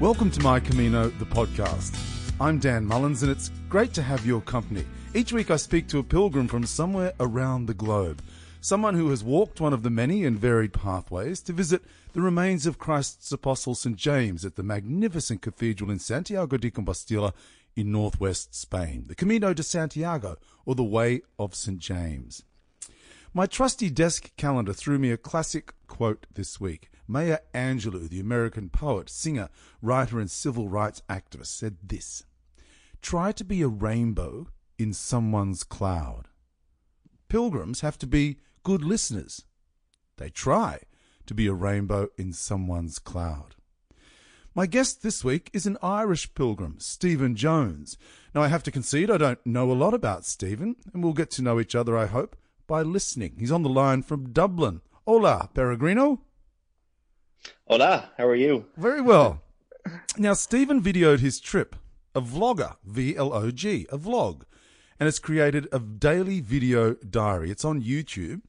Welcome to My Camino, the podcast. I'm Dan Mullins, and it's great to have your company. Each week I speak to a pilgrim from somewhere around the globe, someone who has walked one of the many and varied pathways to visit the remains of Christ's Apostle St. James at the magnificent cathedral in Santiago de Compostela in northwest Spain, the Camino de Santiago, or the Way of St. James. My trusty desk calendar threw me a classic quote this week. Maya Angelou, the American poet, singer, writer, and civil rights activist, said this Try to be a rainbow in someone's cloud. Pilgrims have to be good listeners. They try to be a rainbow in someone's cloud. My guest this week is an Irish pilgrim, Stephen Jones. Now, I have to concede I don't know a lot about Stephen, and we'll get to know each other, I hope, by listening. He's on the line from Dublin. Hola, Peregrino. Hola, how are you? Very well. Now, Stephen videoed his trip, a vlogger, V L O G, a vlog, and it's created a daily video diary. It's on YouTube.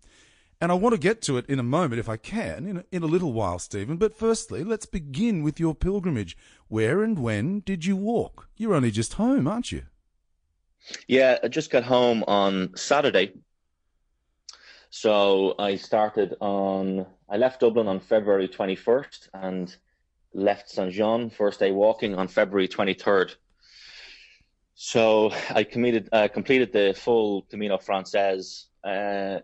And I want to get to it in a moment, if I can, in a, in a little while, Stephen. But firstly, let's begin with your pilgrimage. Where and when did you walk? You're only just home, aren't you? Yeah, I just got home on Saturday. So I started on, I left Dublin on February 21st and left Saint Jean, first day walking, on February 23rd. So I uh, completed the full Camino Frances uh,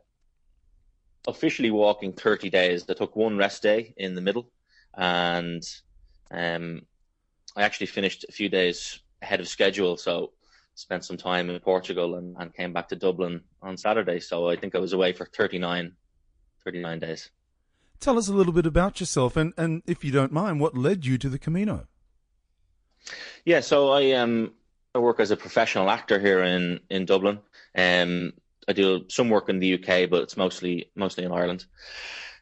officially walking 30 days. I took one rest day in the middle, and um, I actually finished a few days ahead of schedule. So spent some time in Portugal and, and came back to Dublin on Saturday. So I think I was away for 39, 39 days. Tell us a little bit about yourself, and, and if you don't mind, what led you to the Camino? Yeah, so I um I work as a professional actor here in in Dublin. Um, I do some work in the UK, but it's mostly mostly in Ireland.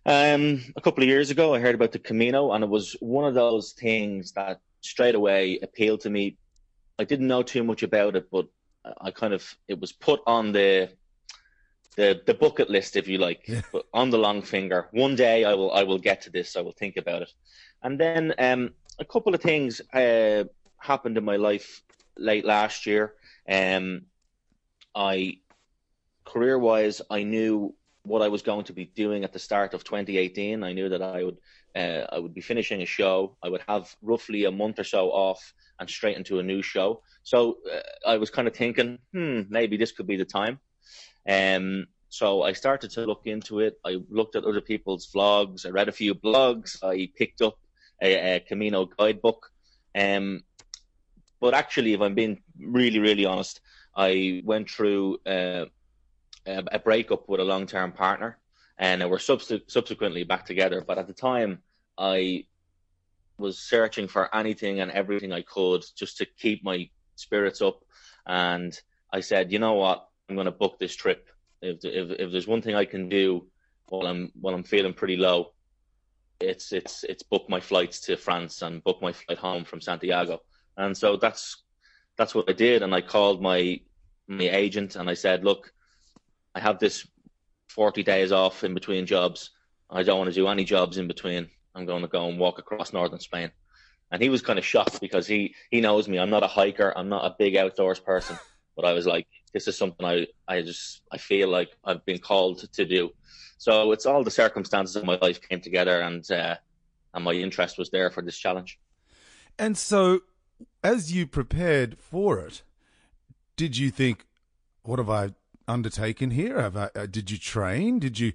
Um, a couple of years ago, I heard about the Camino, and it was one of those things that straight away appealed to me. I didn't know too much about it, but I kind of it was put on the the the bucket list, if you like, yeah. but on the long finger. One day I will I will get to this. I will think about it, and then um, a couple of things uh, happened in my life late last year. Um, I career wise, I knew what I was going to be doing at the start of 2018. I knew that I would uh, I would be finishing a show. I would have roughly a month or so off and straight into a new show. So uh, I was kind of thinking, hmm, maybe this could be the time. Um, so I started to look into it. I looked at other people's vlogs. I read a few blogs. I picked up a, a Camino guidebook. Um, but actually, if I'm being really, really honest, I went through uh, a, a breakup with a long term partner, and we're subs- subsequently back together. But at the time, I was searching for anything and everything I could just to keep my spirits up. And I said, you know what, I'm going to book this trip. If, if if there's one thing I can do while I'm while I'm feeling pretty low, it's it's it's book my flights to France and book my flight home from Santiago. And so that's that's what I did. And I called my my agent and I said, look, I have this 40 days off in between jobs. I don't want to do any jobs in between. I'm going to go and walk across northern Spain. And he was kind of shocked because he, he knows me. I'm not a hiker. I'm not a big outdoors person. But I was like, this is something I, I just, I feel like I've been called to do. So it's all the circumstances of my life came together and, uh, and my interest was there for this challenge. And so as you prepared for it, did you think, what have I undertaken here? Have I, uh, did you train? Did you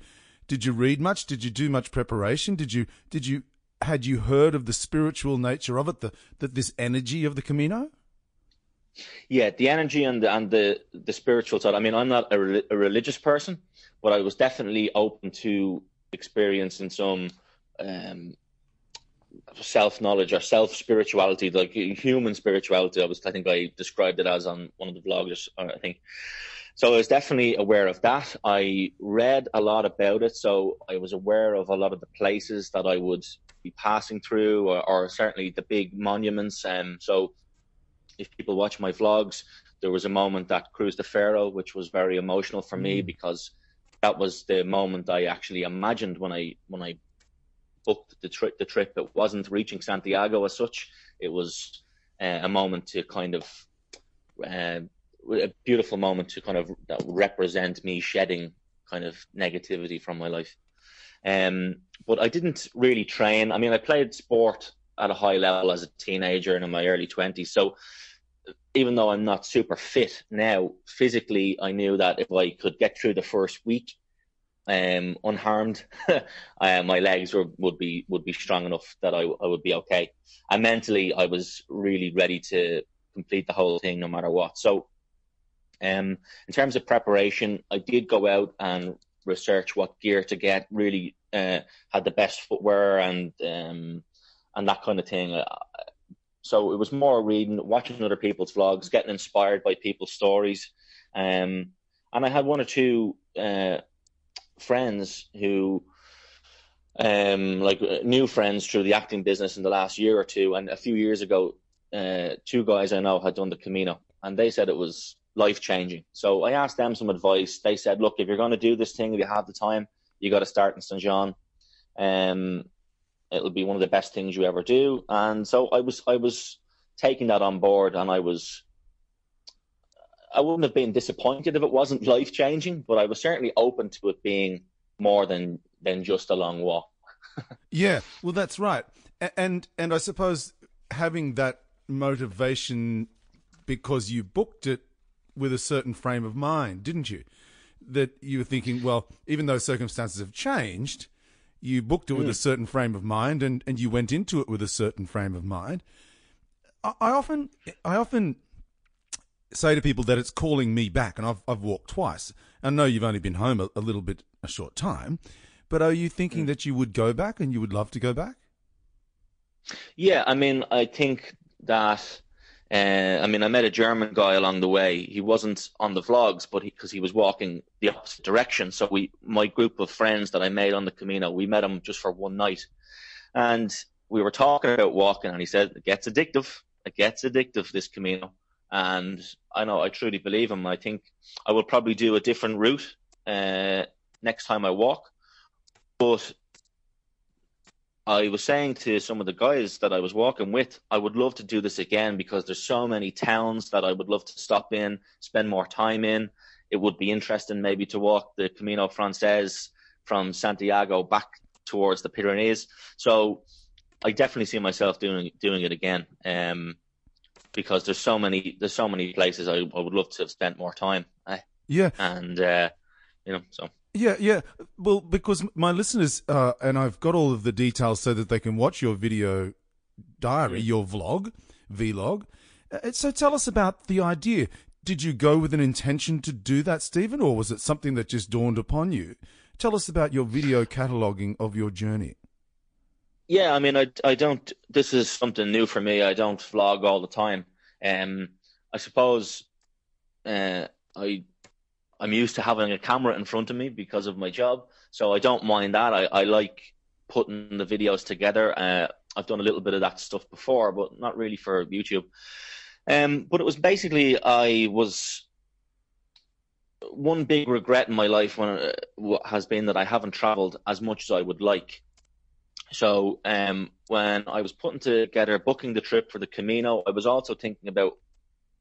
did you read much? Did you do much preparation? Did you did you had you heard of the spiritual nature of it? The that this energy of the Camino. Yeah, the energy and the, and the the spiritual side. I mean, I'm not a, re- a religious person, but I was definitely open to experiencing some um, self knowledge or self spirituality, like human spirituality. I was, I think, I described it as on one of the vlogs. I think so I was definitely aware of that. I read a lot about it, so I was aware of a lot of the places that I would be passing through, or, or certainly the big monuments. And um, so, if people watch my vlogs, there was a moment that Cruz de Ferro, which was very emotional for me mm. because that was the moment I actually imagined when I when I booked the trip. The trip it wasn't reaching Santiago as such; it was uh, a moment to kind of uh, a beautiful moment to kind of represent me shedding kind of negativity from my life. Um, but I didn't really train. I mean, I played sport at a high level as a teenager and in my early 20s. So even though I'm not super fit now, physically, I knew that if I could get through the first week um, unharmed, uh, my legs were, would be would be strong enough that I, I would be okay. And mentally, I was really ready to complete the whole thing, no matter what. So, um, in terms of preparation, I did go out and research what gear to get. Really uh, had the best footwear and um, and that kind of thing. Uh, so it was more reading, watching other people's vlogs, getting inspired by people's stories. Um, and I had one or two uh, friends who, um, like uh, new friends through the acting business in the last year or two. And a few years ago, uh, two guys I know had done the Camino, and they said it was life changing. So I asked them some advice. They said, look, if you're going to do this thing, if you have the time, you got to start in St. John. Um, it'll be one of the best things you ever do. And so I was I was taking that on board, and I was I wouldn't have been disappointed if it wasn't life changing, but I was certainly open to it being more than than just a long walk. yeah, well, that's right, and and I suppose having that motivation because you booked it with a certain frame of mind, didn't you? That you were thinking, well, even though circumstances have changed, you booked it with mm. a certain frame of mind and, and you went into it with a certain frame of mind. I, I often I often say to people that it's calling me back and I've I've walked twice. I know you've only been home a, a little bit a short time, but are you thinking mm. that you would go back and you would love to go back? Yeah, I mean, I think that uh, I mean, I met a German guy along the way. He wasn't on the vlogs, but because he, he, was walking the opposite direction. So we, my group of friends that I made on the Camino, we met him just for one night, and we were talking about walking, and he said it gets addictive. It gets addictive this Camino, and I know I truly believe him. I think I will probably do a different route uh, next time I walk, but I was saying to some of the guys that I was walking with, I would love to do this again because there's so many towns that I would love to stop in, spend more time in. It would be interesting maybe to walk the Camino Frances from Santiago back towards the Pyrenees. So I definitely see myself doing doing it again. Um, because there's so many there's so many places I, I would love to have spent more time. Eh? Yeah. And uh, you know, so yeah, yeah. Well, because my listeners, uh, and I've got all of the details so that they can watch your video diary, your vlog, vlog. Uh, so tell us about the idea. Did you go with an intention to do that, Stephen, or was it something that just dawned upon you? Tell us about your video cataloging of your journey. Yeah, I mean, I, I don't. This is something new for me. I don't vlog all the time. Um, I suppose uh, I I'm used to having a camera in front of me because of my job, so I don't mind that. I, I like putting the videos together. Uh, I've done a little bit of that stuff before, but not really for YouTube. Um, but it was basically I was one big regret in my life when uh, has been that I haven't traveled as much as I would like. So um, when I was putting together booking the trip for the Camino, I was also thinking about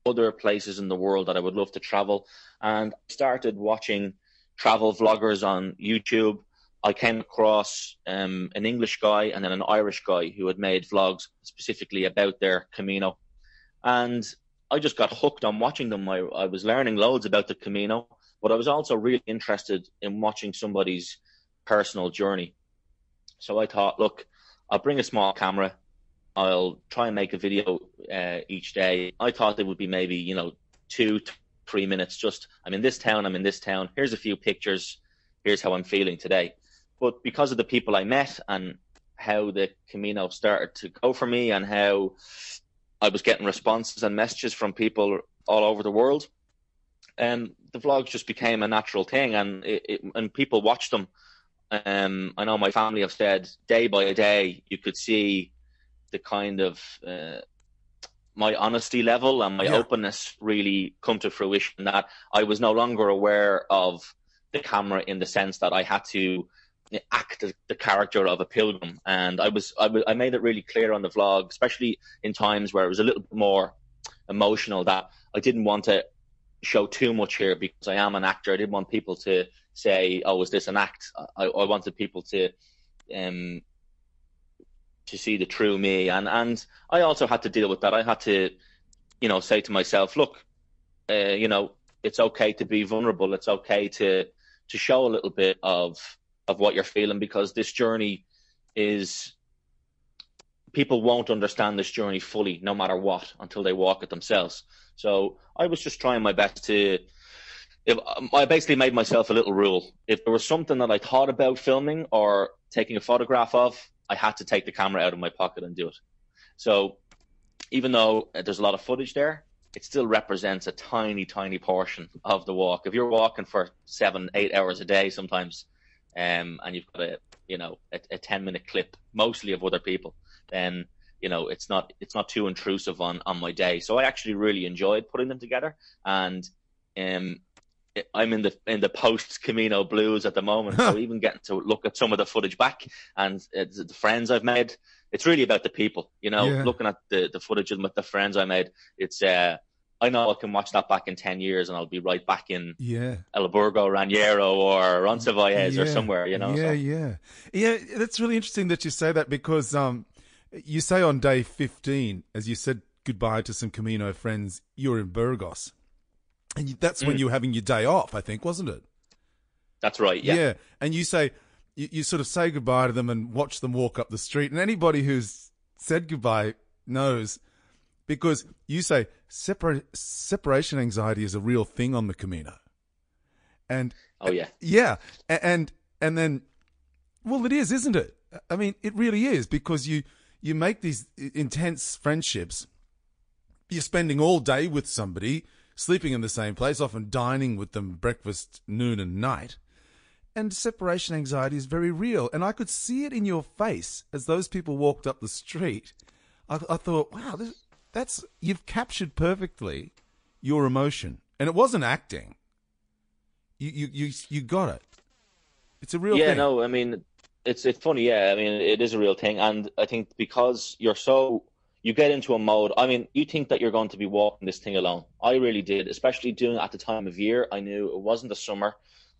other places in the world that I would love to travel. And I started watching travel vloggers on YouTube. I came across um, an English guy and then an Irish guy who had made vlogs specifically about their Camino. And I just got hooked on watching them. I, I was learning loads about the Camino, but I was also really interested in watching somebody's personal journey. So I thought, look, I'll bring a small camera. I'll try and make a video uh, each day. I thought it would be maybe, you know, two, three minutes. Just, I'm in this town, I'm in this town. Here's a few pictures. Here's how I'm feeling today. But because of the people I met and how the Camino started to go for me and how I was getting responses and messages from people all over the world, um, the vlogs just became a natural thing, and it, it, and people watched them. Um, I know my family have said day by day you could see the kind of uh, my honesty level and my yeah. openness really come to fruition that I was no longer aware of the camera in the sense that I had to act the character of a pilgrim. And I was, I, I made it really clear on the vlog, especially in times where it was a little bit more emotional, that I didn't want to show too much here because I am an actor. I didn't want people to say, "Oh, is this an act?" I, I wanted people to um, to see the true me, and and I also had to deal with that. I had to, you know, say to myself, "Look, uh, you know, it's okay to be vulnerable. It's okay to to show a little bit of of what you're feeling because this journey is." People won't understand this journey fully, no matter what, until they walk it themselves. So I was just trying my best to if um, I basically made myself a little rule. If there was something that I thought about filming or taking a photograph of, I had to take the camera out of my pocket and do it. So even though there's a lot of footage there, it still represents a tiny, tiny portion of the walk. If you're walking for seven, eight hours a day sometimes, um, and you've got a, you know, a, a 10 minute clip, mostly of other people, then, you know, it's not, it's not too intrusive on, on my day. So I actually really enjoyed putting them together. And, um, I'm in the in the post Camino blues at the moment. so even getting to look at some of the footage back and uh, the friends I've made, it's really about the people. You know, yeah. looking at the the footage of the friends I made, it's uh, I know I can watch that back in ten years and I'll be right back in yeah El Burgo, Ranero, or Roncesvalles yeah. or somewhere. You know, yeah, so. yeah, yeah. That's really interesting that you say that because um, you say on day fifteen, as you said goodbye to some Camino friends, you're in Burgos. And that's mm. when you were having your day off, I think, wasn't it? That's right. Yeah. Yeah. And you say, you, you sort of say goodbye to them and watch them walk up the street. And anybody who's said goodbye knows because you say separa- separation anxiety is a real thing on the Camino. And oh yeah, yeah, and and then, well, it is, isn't it? I mean, it really is because you you make these intense friendships. You're spending all day with somebody sleeping in the same place, often dining with them breakfast, noon, and night. And separation anxiety is very real. And I could see it in your face as those people walked up the street. I, I thought, wow, this, that's you've captured perfectly your emotion, and it wasn't acting. You you you you got it. It's a real yeah, thing. no, I mean, it's it's funny. Yeah, I mean, it is a real thing, and I think because you're so you get into a mode. I mean, you think that you're going to be walking this thing alone. I really did, especially doing at the time of year. I knew it wasn't the summer.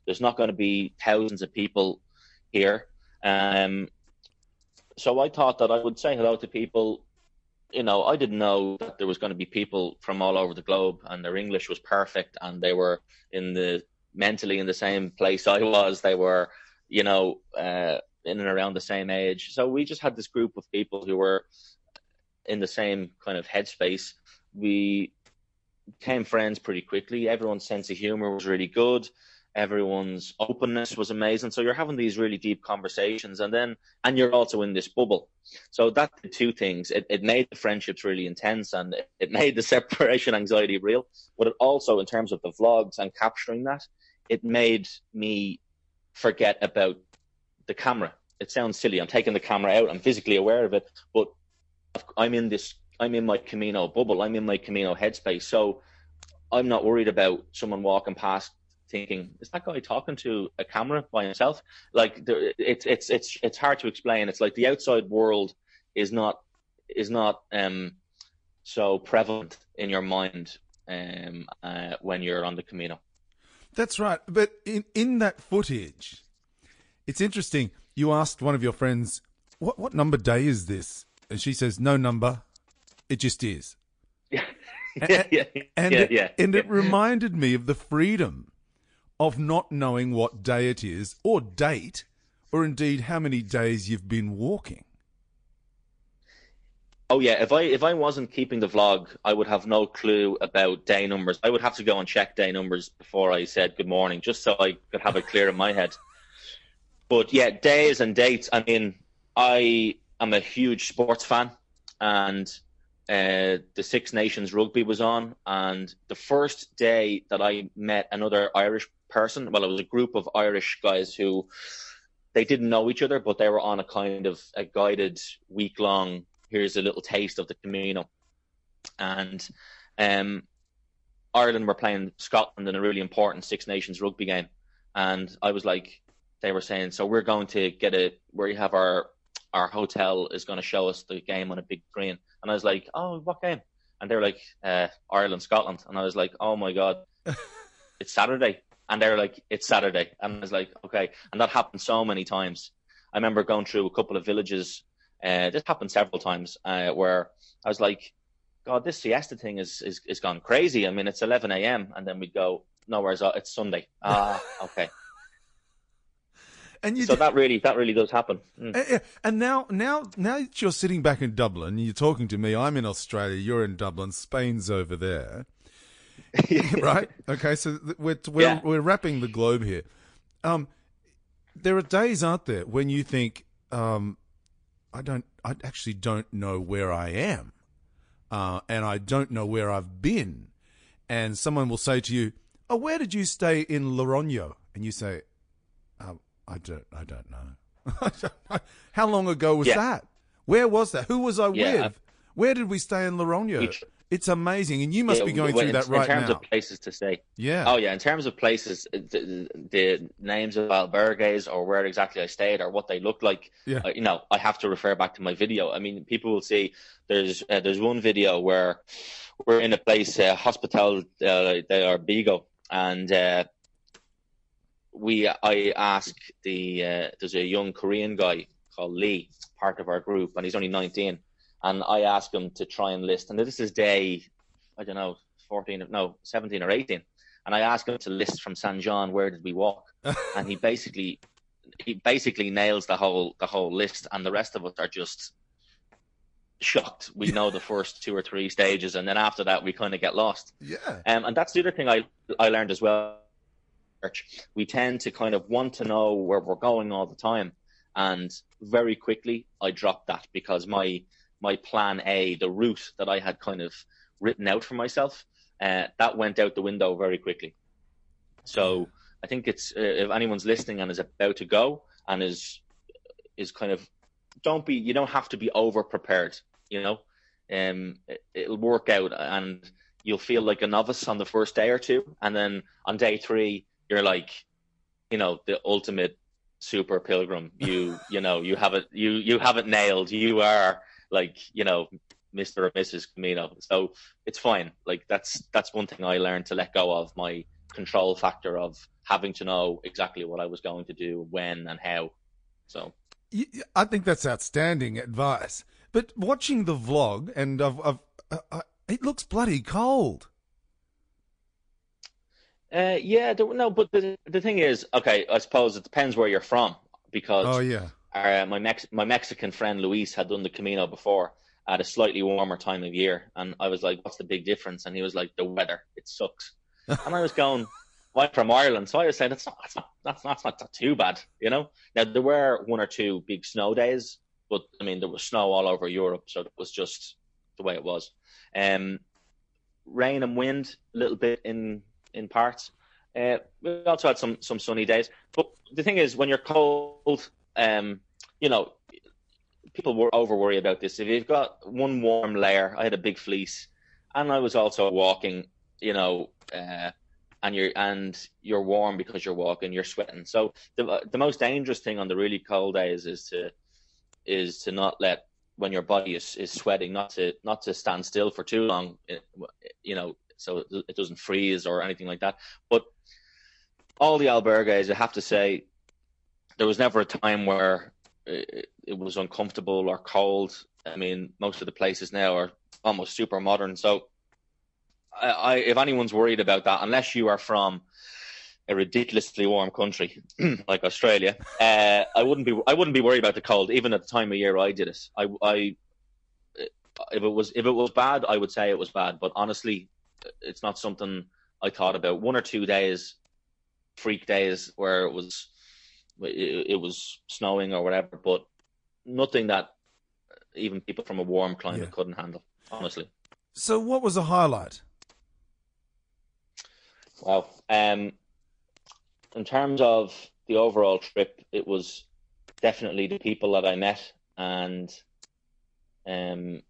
There's not going to be thousands of people here. Um, so I thought that I would say hello to people. You know, I didn't know that there was going to be people from all over the globe, and their English was perfect, and they were in the mentally in the same place I was. They were, you know, uh, in and around the same age. So we just had this group of people who were in the same kind of headspace. We became friends pretty quickly. Everyone's sense of humor was really good. Everyone's openness was amazing. So you're having these really deep conversations, and then and you're also in this bubble. So that did two things. It, it made the friendships really intense, and it, it made the separation anxiety real. But it also, in terms of the vlogs and capturing that, it made me forget about the camera. It sounds silly. I'm taking the camera out. I'm physically aware of it, but I'm in this, I'm in my Camino bubble. I'm in my Camino headspace. So I'm not worried about someone walking past thinking, is that guy talking to a camera by himself? Like there, it's, it's, it's, it's hard to explain. It's like the outside world is not, is not, um, so prevalent in your mind, um, uh, when you're on the Camino. That's right. But in, in that footage, it's interesting. You asked one of your friends, what, what number day is this? And she says, no number. It just is. Yeah. yeah, yeah, and yeah, it, yeah, and yeah. it reminded me of the freedom of not knowing what day it is or date or indeed how many days you've been walking. Oh yeah, if I if I wasn't keeping the vlog, I would have no clue about day numbers. I would have to go and check day numbers before I said good morning, just so I could have it clear in my head. But yeah, days and dates. I mean, I I'm a huge sports fan, and uh, the Six Nations rugby was on, and the first day that I met another Irish person, well, it was a group of Irish guys who they didn't know each other, but they were on a kind of a guided week long. Here's a little taste of the Camino, and um, Ireland were playing Scotland in a really important Six Nations rugby game, and I was like, they were saying, so we're going to get a where you have our our hotel is going to show us the game on a big screen, and I was like, oh, what game? And they were like, uh, Ireland, Scotland, and I was like, oh my god, it's Saturday, and they were like, it's Saturday, and I was like, okay, and that happened so many times. I remember going through a couple of villages. Uh, this happened several times uh, where I was like, God, this siesta thing is, is, is gone crazy. I mean, it's 11 a.m. and then we'd go, no, where's it's Sunday. Ah, okay. And you so that really that really does happen. Mm. And now now now that you're sitting back in Dublin, you're talking to me. I'm in Australia. You're in Dublin. Spain's over there, right? Okay, so we're we're, yeah. we're wrapping the globe here. Um, there are days, aren't there, when you think, um, I don't, I actually don't know where I am, uh, and I don't know where I've been, and someone will say to you, "Oh, where did you stay in Logroño?" And you say, I don't, I don't know. How long ago was yeah. that? Where was that? Who was I yeah. with? Where did we stay in Logroño? It's amazing, and you must yeah, be going through that right now. In terms now. of places to stay, yeah. Oh yeah, in terms of places, the, the names of albergues or where exactly I stayed or what they looked like, yeah. Uh, you know, I have to refer back to my video. I mean, people will see there's uh, there's one video where we're in a place, uh, Hospital uh, de Órbigo, and uh, we I ask the uh, there's a young Korean guy called Lee, part of our group, and he's only 19, and I ask him to try and list, and this is day, I don't know, 14, no, 17 or 18, and I ask him to list from San John where did we walk, and he basically he basically nails the whole the whole list, and the rest of us are just shocked. We know the first two or three stages, and then after that, we kind of get lost. Yeah. Um, and that's the other thing I I learned as well. We tend to kind of want to know where we're going all the time, and very quickly I dropped that because my my plan A, the route that I had kind of written out for myself, uh, that went out the window very quickly. So I think it's uh, if anyone's listening and is about to go and is is kind of don't be you don't have to be over prepared you know? Um it, will work out and you'll feel like a novice on the first day or two. And then on day three you're like you know the ultimate super pilgrim. You you know you have it you you have it nailed. You are like you know mr or mrs camino. So it's fine. Like that's that's one thing i learned to let go of my control factor of having to know exactly what i was going to do when and how. So. I think that's outstanding advice. But watching the vlog, and I've, I've, uh, uh, it looks bloody cold. Uh, yeah, no, but the the thing is, okay, I suppose it depends where you're from because oh yeah, our, uh, my Mex- my Mexican friend Luis had done the Camino before at a slightly warmer time of year, and I was like, "What's the big difference?" And he was like, "The weather, it sucks." and I was going, I'm from Ireland, so I was saying that's not that's not that's not, that's not too bad, you know. Now there were one or two big snow days, but I mean there was snow all over Europe, so it was just the way it was. Um, rain and wind a little bit in in parts. Uh, we also had some some sunny days, but the thing is, when you're cold, um, you know, people were over worry about this. If you've got one warm layer, I had a big fleece, and I was also walking, you know. Uh, and you're and you're warm because you're walking, you're sweating. So the the most dangerous thing on the really cold days is to is to not let when your body is, is sweating not to not to stand still for too long, you know, so it doesn't freeze or anything like that. But all the albergues, I have to say, there was never a time where it, was uncomfortable or cold. I mean, most of the places now are almost super modern. So I, if anyone's worried about that, unless you are from a ridiculously warm country like Australia, uh, I wouldn't be I wouldn't be worried about the cold, even at the time of year I did it. I, I if it was if it was bad, I would say it was bad. But honestly, it's not something I thought about. One or two days, freak days where it was it, it was snowing or whatever, but nothing that even people from a warm climate yeah. couldn't handle. Honestly. So, what was the highlight? Wow. Um, in terms of the overall trip, it was definitely the people that I met and um,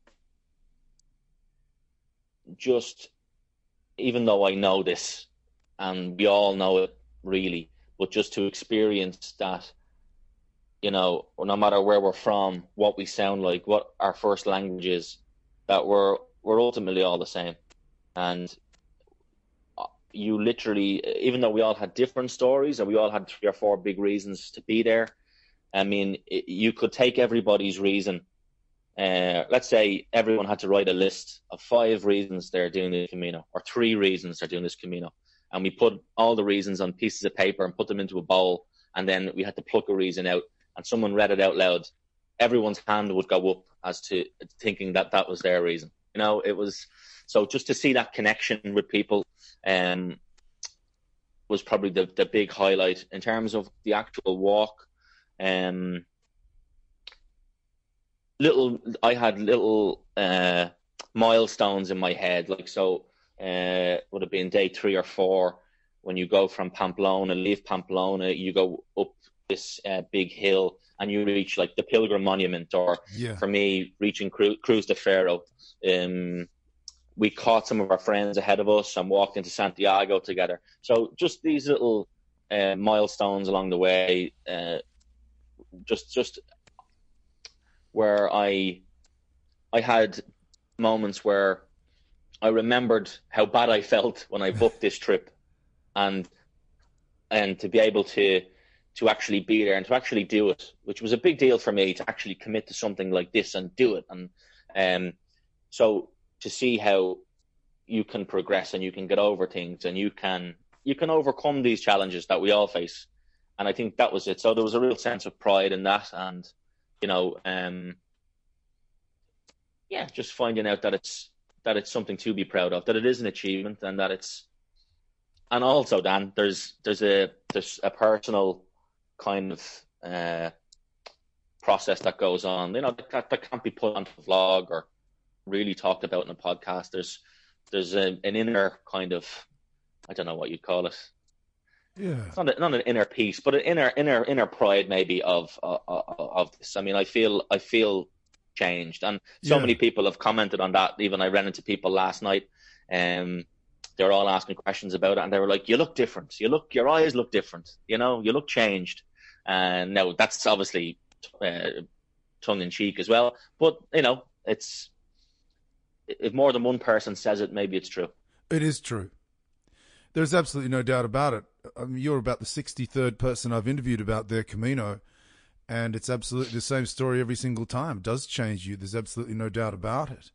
just even though I know this and we all know it really, but just to experience that, you know, no matter where we're from, what we sound like, what our first language is, that we're we're ultimately all the same, and uh, you literally, even though we all had different stories and we all had three or four big reasons to be there, I mean, it, you could take everybody's reason. Uh, let's say everyone had to write a list of five reasons they're doing the Camino, or three reasons they're doing this Camino, and we put all the reasons on pieces of paper and put them into a bowl, and then we had to pluck a reason out, and someone read it out loud. Everyone's hand would go up as to thinking that that was their reason. You know, it was so just to see that connection with people um, was probably the, the big highlight in terms of the actual walk. Um, little, I had little uh, milestones in my head, like so. Uh, would have been day three or four when you go from Pamplona, leave Pamplona, you go up this uh, big hill and you reach like the Pilgrim Monument, or yeah. for me, reaching Cru- Cruz de Ferro. Um, we caught some of our friends ahead of us and walked into Santiago together. So just these little uh, milestones along the way, uh, just just where I I had moments where I remembered how bad I felt when I booked this trip, and and to be able to to actually be there and to actually do it, which was a big deal for me to actually commit to something like this and do it. And um, so to see how you can progress and you can get over things and you can you can overcome these challenges that we all face. And I think that was it. So there was a real sense of pride in that and you know, um yeah, just finding out that it's that it's something to be proud of, that it is an achievement and that it's and also Dan, there's there's a there's a personal kind of uh process that goes on. You know, that, that can't be put onto a vlog or really talked about in a podcast. There's there's a, an inner kind of I don't know what you'd call it. Yeah, it's not, a, not an inner peace, but an inner inner inner pride maybe of uh, of this. I mean, I feel I feel changed, and so yeah. many people have commented on that. Even I ran into people last night, um, they're all asking questions about it, and they were like, "You look different. You look your eyes look different. You know, you look changed." And now that's obviously uh, tongue in cheek as well, but you know, it's if more than one person says it, maybe it's true. It is true. There's absolutely no doubt about it. I mean, you're about the 63rd person I've interviewed about their Camino, and it's absolutely the same story every single time. It does change you. There's absolutely no doubt about it.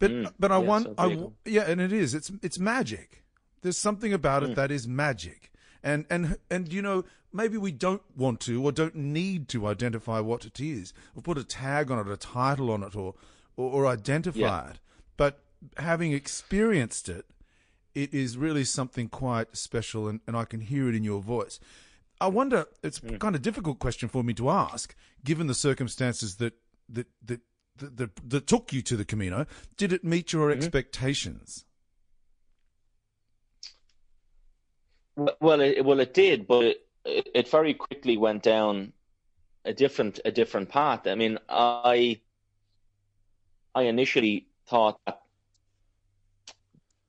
But mm, but I yeah, want I yeah, and it is. It's it's magic. There's something about it mm. that is magic. And and and you know, maybe we don't want to or don't need to identify what it is, or put a tag on it, a title on it, or or, or identify yeah. it. But having experienced it, it is really something quite special, and, and I can hear it in your voice. I wonder, it's mm. kind of difficult question for me to ask, given the circumstances that that that that, that, that took you to the Camino. Did it meet your mm-hmm. expectations? Well, it, well, it did, but it, it very quickly went down a different a different path. I mean, I I initially thought that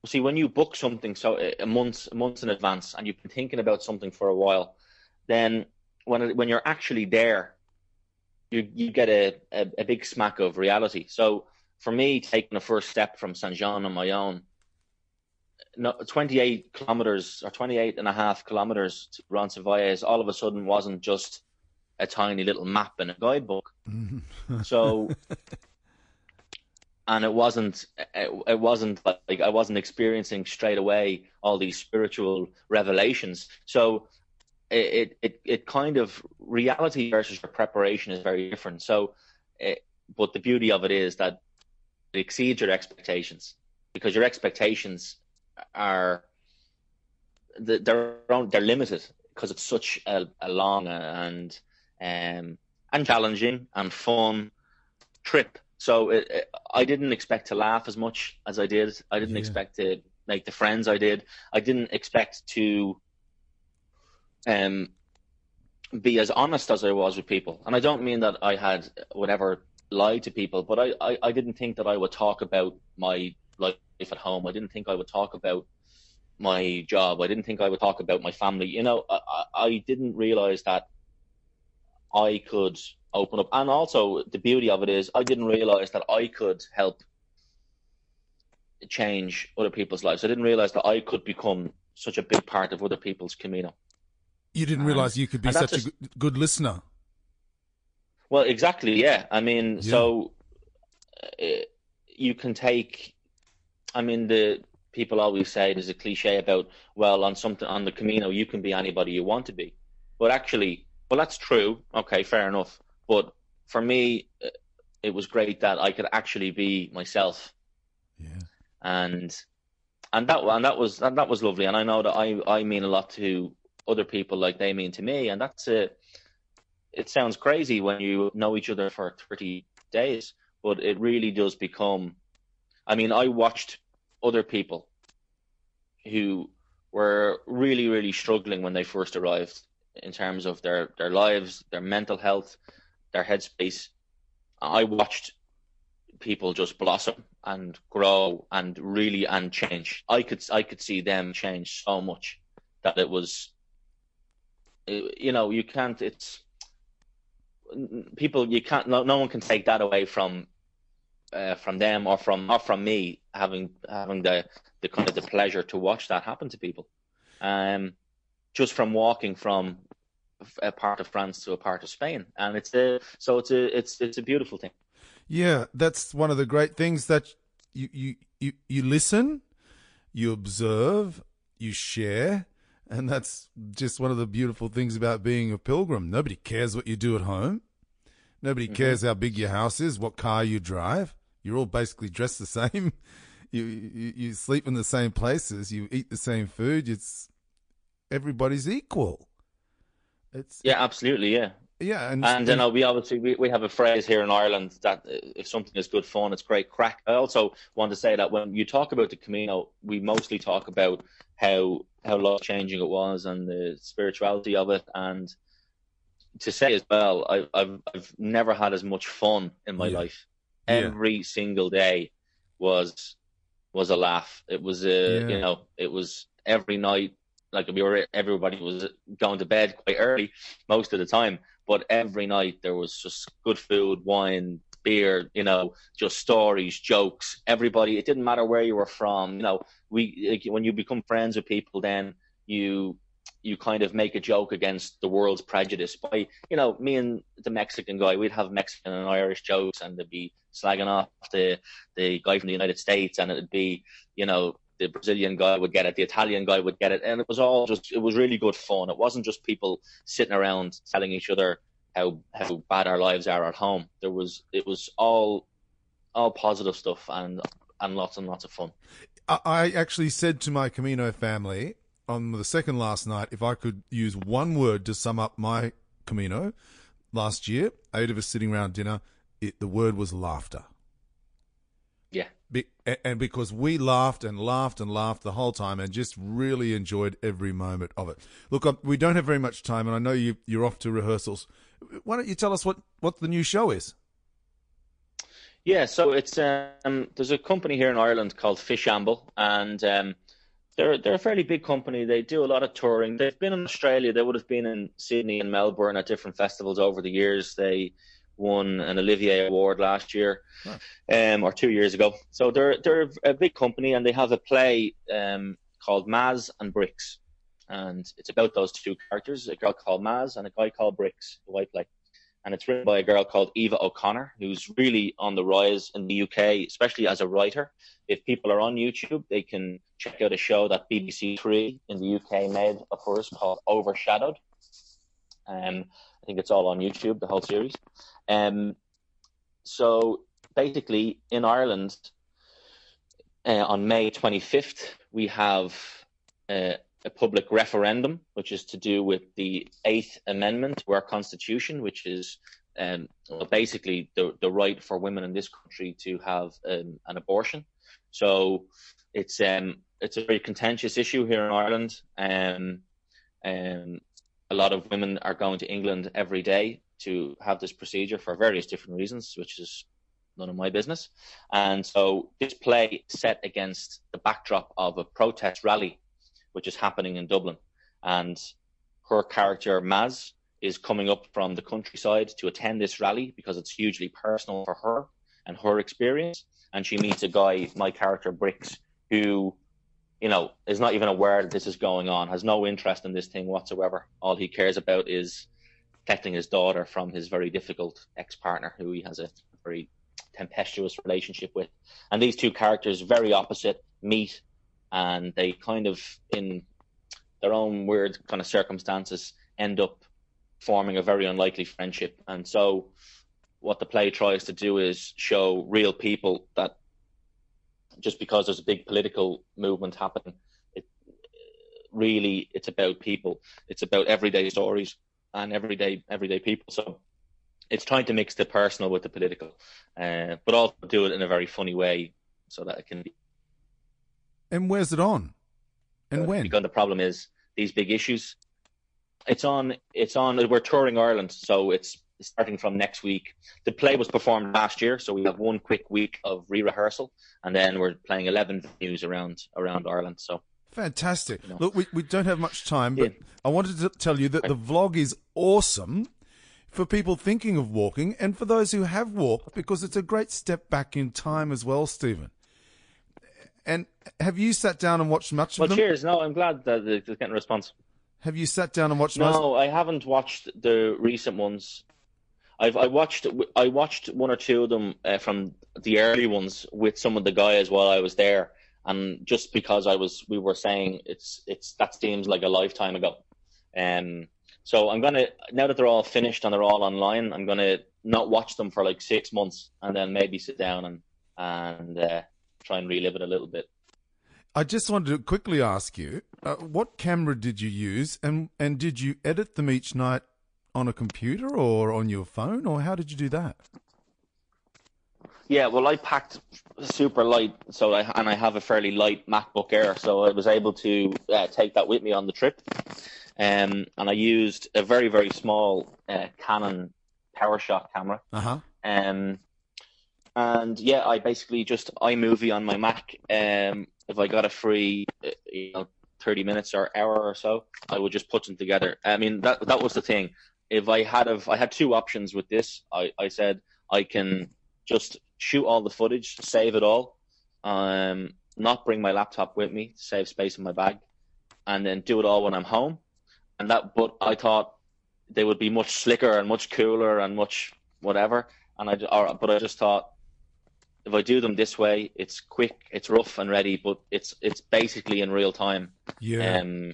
see when you book something so a month a month in advance and you've been thinking about something for a while, then when it, when you're actually there, you you get a, a, a big smack of reality. So for me, taking the first step from Saint Jean on my own, 28 kilometers or 28 and a half kilometers to Roncesvalles all of a sudden wasn't just a tiny little map in a guidebook. Mm-hmm. so and it wasn't it, it wasn't like I wasn't experiencing straight away all these spiritual revelations. So it it it kind of reality versus preparation is very different. So, it, but the beauty of it is that it exceeds your expectations because your expectations are they're they're limited because it's such a, a long and um, and challenging and fun trip so it, it, I didn't expect to laugh as much as I did. I didn't yeah. expect to make the friends I did. I didn't expect to um, be as honest as I was with people. And I don't mean that I had whatever lied to people, but I, I, I didn't think that I would talk about my life at home. I didn't think I would talk about my job. I didn't think I would talk about my family. You know, I, I didn't realize that I could open up. And also, the beauty of it is, I didn't realize that I could help change other people's lives. I didn't realize that I could become such a big part of other people's Camino. You didn't realize you could be such a good listener. Well, exactly. Yeah. I mean, yeah. so uh, you can take. I mean, the people always say there's a cliche about well, on something on the Camino, you can be anybody you want to be, but actually, well, that's true. Okay, fair enough. But for me, uh, it was great that I could actually be myself. Yeah. And and that and that was and that was lovely. And I know that I I mean a lot to other people like they mean to me, and that's a. It sounds crazy when you know each other for thirty days, but it really does become. I mean, I watched other people who were really, really struggling when they first arrived in terms of their, their lives, their mental health, their headspace. I watched people just blossom and grow and really and change. I could I could see them change so much that it was you know you can't it's people you can't no, no one can take that away from uh, from them or from or from me having having the the kind of the pleasure to watch that happen to people um just from walking from a part of France to a part of Spain and it's a so it's a it's it's a beautiful thing yeah that's one of the great things that you you you, you listen you observe you share and that's just one of the beautiful things about being a pilgrim. Nobody cares what you do at home. Nobody mm-hmm. cares how big your house is, what car you drive. You're all basically dressed the same. You, you, you sleep in the same places. You eat the same food. It's everybody's equal. It's yeah, absolutely, yeah. Yeah, and, and, know, we obviously we, we have a phrase here in Ireland that uh, if something is good fun, it's great crack. I also want to say that when you talk about the Camino, we mostly talk about how how life changing it was and the spirituality of it. And to say as well, I, I've I've never had as much fun in my yeah. life. Every yeah. single day was was a laugh. It was a yeah. you know it was every night like we were everybody was going to bed quite early most of the time, but every night there was just good food, wine, beer, you know, just stories, jokes. Everybody, it didn't matter where you were from. You know, we like, when you become friends with people, then you you kind of make a joke against the world's prejudice by you know me and the Mexican guy we'd have Mexican and Irish jokes and they'd be slagging off the the guy from the United States and it'd be you know the Brazilian guy would get it the Italian guy would get it and it was all just it was really good fun it wasn't just people sitting around telling each other how how bad our lives are at home. There was it was all all positive stuff and and lots and lots of fun. I actually said to my Camino family on the second last night if I could use one word to sum up my Camino last year, eight of us sitting around dinner, it, the word was laughter. Be, and because we laughed and laughed and laughed the whole time and just really enjoyed every moment of it. Look, um, we don't have very much time, and I know you, you're off to rehearsals. Why don't you tell us what, what the new show is? Yeah, so it's um, there's a company here in Ireland called Fishamble, and um, they're they're a fairly big company. They do a lot of touring. They've been in Australia. They would have been in Sydney and Melbourne at different festivals over the years. They won an Olivier Award last year, um, or two years ago. So they're they're a big company, and they have a play um, called Maz and Bricks, and it's about those two characters: a girl called Maz and a guy called Bricks, the white play. And it's written by a girl called Eva O'Connor, who's really on the rise in the UK, especially as a writer. If people are on YouTube, they can check out a show that BBC Three in the UK made of hers called Overshadowed. Um, I think it's all on YouTube, the whole series. Um, so basically, in Ireland, uh, on May 25th, we have uh, a public referendum, which is to do with the Eighth Amendment to our Constitution, which is um, basically the, the right for women in this country to have um, an abortion. So it's um, it's a very contentious issue here in Ireland. Um, um, a lot of women are going to England every day to have this procedure for various different reasons, which is none of my business. And so this play set against the backdrop of a protest rally which is happening in Dublin. And her character, Maz, is coming up from the countryside to attend this rally because it's hugely personal for her and her experience. And she meets a guy, my character, Bricks, who, you know, is not even aware that this is going on, has no interest in this thing whatsoever. All he cares about is protecting his daughter from his very difficult ex partner, who he has a very tempestuous relationship with. And these two characters, very opposite, meet and they kind of, in their own weird kind of circumstances, end up forming a very unlikely friendship. And so, what the play tries to do is show real people that just because there's a big political movement happening, it really it's about people. It's about everyday stories and everyday everyday people. So it's trying to mix the personal with the political, uh, but also do it in a very funny way so that it can be. And where's it on? And uh, when? Because the problem is these big issues. It's on. It's on. We're touring Ireland, so it's starting from next week. The play was performed last year, so we have one quick week of re-rehearsal, and then we're playing eleven venues around around Ireland. So fantastic! You know. Look, we, we don't have much time, but yeah. I wanted to tell you that the vlog is awesome for people thinking of walking and for those who have walked because it's a great step back in time as well, Stephen. And have you sat down and watched much well, of them? Well, cheers. No, I'm glad that it's getting a response. Have you sat down and watched? No, most? I haven't watched the recent ones. I've I watched I watched one or two of them uh, from the early ones with some of the guys while I was there, and just because I was we were saying it's it's that seems like a lifetime ago, um. So I'm gonna now that they're all finished and they're all online, I'm gonna not watch them for like six months and then maybe sit down and and uh, try and relive it a little bit. I just wanted to quickly ask you, uh, what camera did you use, and and did you edit them each night on a computer or on your phone, or how did you do that? Yeah, well, I packed super light, so I and I have a fairly light MacBook Air, so I was able to uh, take that with me on the trip. Um, and I used a very very small uh, Canon PowerShot camera. Uh-huh. Um, and yeah, I basically just iMovie on my Mac. Um, if I got a free, uh, you know, thirty minutes or hour or so, I would just put them together. I mean, that that was the thing. If I had of, I had two options with this. I, I said I can just shoot all the footage, save it all, um, not bring my laptop with me, save space in my bag, and then do it all when I'm home. And that, but I thought they would be much slicker and much cooler and much whatever. And I, or, but I just thought if I do them this way, it's quick, it's rough and ready, but it's it's basically in real time. Yeah. Um,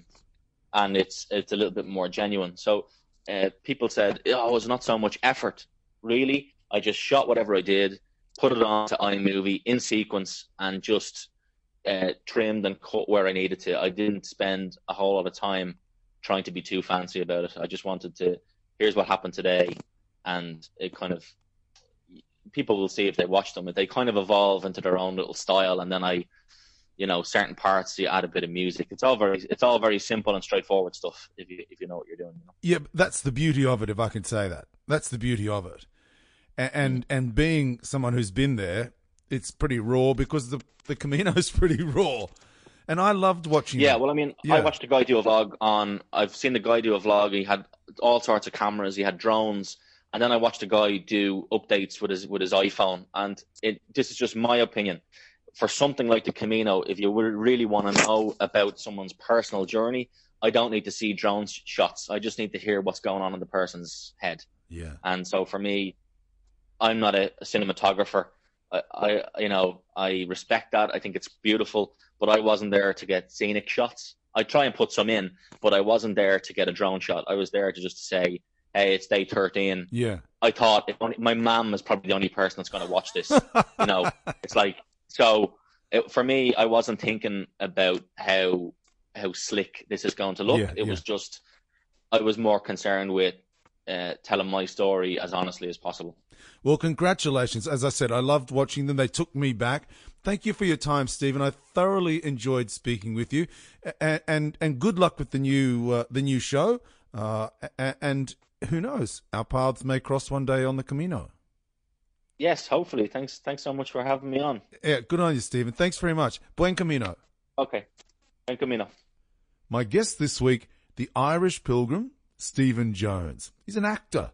and it's it's a little bit more genuine. So uh, people said, "Oh, was not so much effort." Really, I just shot whatever I did, put it on to iMovie in sequence, and just uh, trimmed and cut where I needed to. I didn't spend a whole lot of time trying to be too fancy about it. I just wanted to. Here's what happened today, and it kind of people will see if they watch them. They kind of evolve into their own little style, and then I, you know, certain parts you add a bit of music. It's all very, it's all very simple and straightforward stuff if you if you know what you're doing. You know? Yeah, that's the beauty of it. If I can say that, that's the beauty of it. And and, and being someone who's been there, it's pretty raw because the the Camino's pretty raw. And I loved watching. Yeah, well, I mean, yeah. I watched a guy do a vlog on. I've seen the guy do a vlog. He had all sorts of cameras. He had drones and then I watched a guy do updates with his with his iPhone, and it, this is just my opinion. For something like the Camino, if you really want to know about someone's personal journey, I don't need to see drone shots. I just need to hear what's going on in the person's head. Yeah. And so for me, I'm not a, a cinematographer. I, I, you know, I respect that. I think it's beautiful, but I wasn't there to get scenic shots. I try and put some in, but I wasn't there to get a drone shot. I was there to just say, hey, it's day 13. Yeah. I thought only, my mom is probably the only person that's going to watch this. you know, it's like, so it, for me, I wasn't thinking about how, how slick this is going to look. Yeah, it yeah. was just, I was more concerned with uh, telling my story as honestly as possible. Well, congratulations. As I said, I loved watching them. They took me back. Thank you for your time, Stephen. I thoroughly enjoyed speaking with you, and and, and good luck with the new uh, the new show. Uh, and who knows? Our paths may cross one day on the Camino. Yes, hopefully. Thanks. Thanks so much for having me on. Yeah, good on you, Stephen. Thanks very much. Buen Camino. Okay. Buen Camino. My guest this week, the Irish pilgrim, Stephen Jones. He's an actor.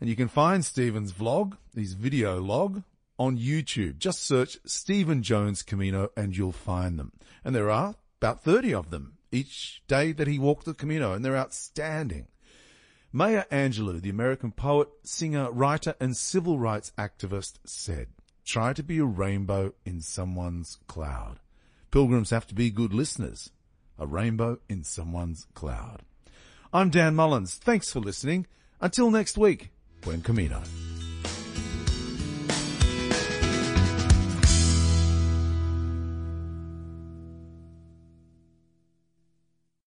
And you can find Stephen's vlog, his video log, on YouTube. Just search Stephen Jones Camino and you'll find them. And there are about 30 of them each day that he walked the Camino and they're outstanding. Maya Angelou, the American poet, singer, writer, and civil rights activist, said, Try to be a rainbow in someone's cloud. Pilgrims have to be good listeners. A rainbow in someone's cloud. I'm Dan Mullins. Thanks for listening. Until next week, buen camino.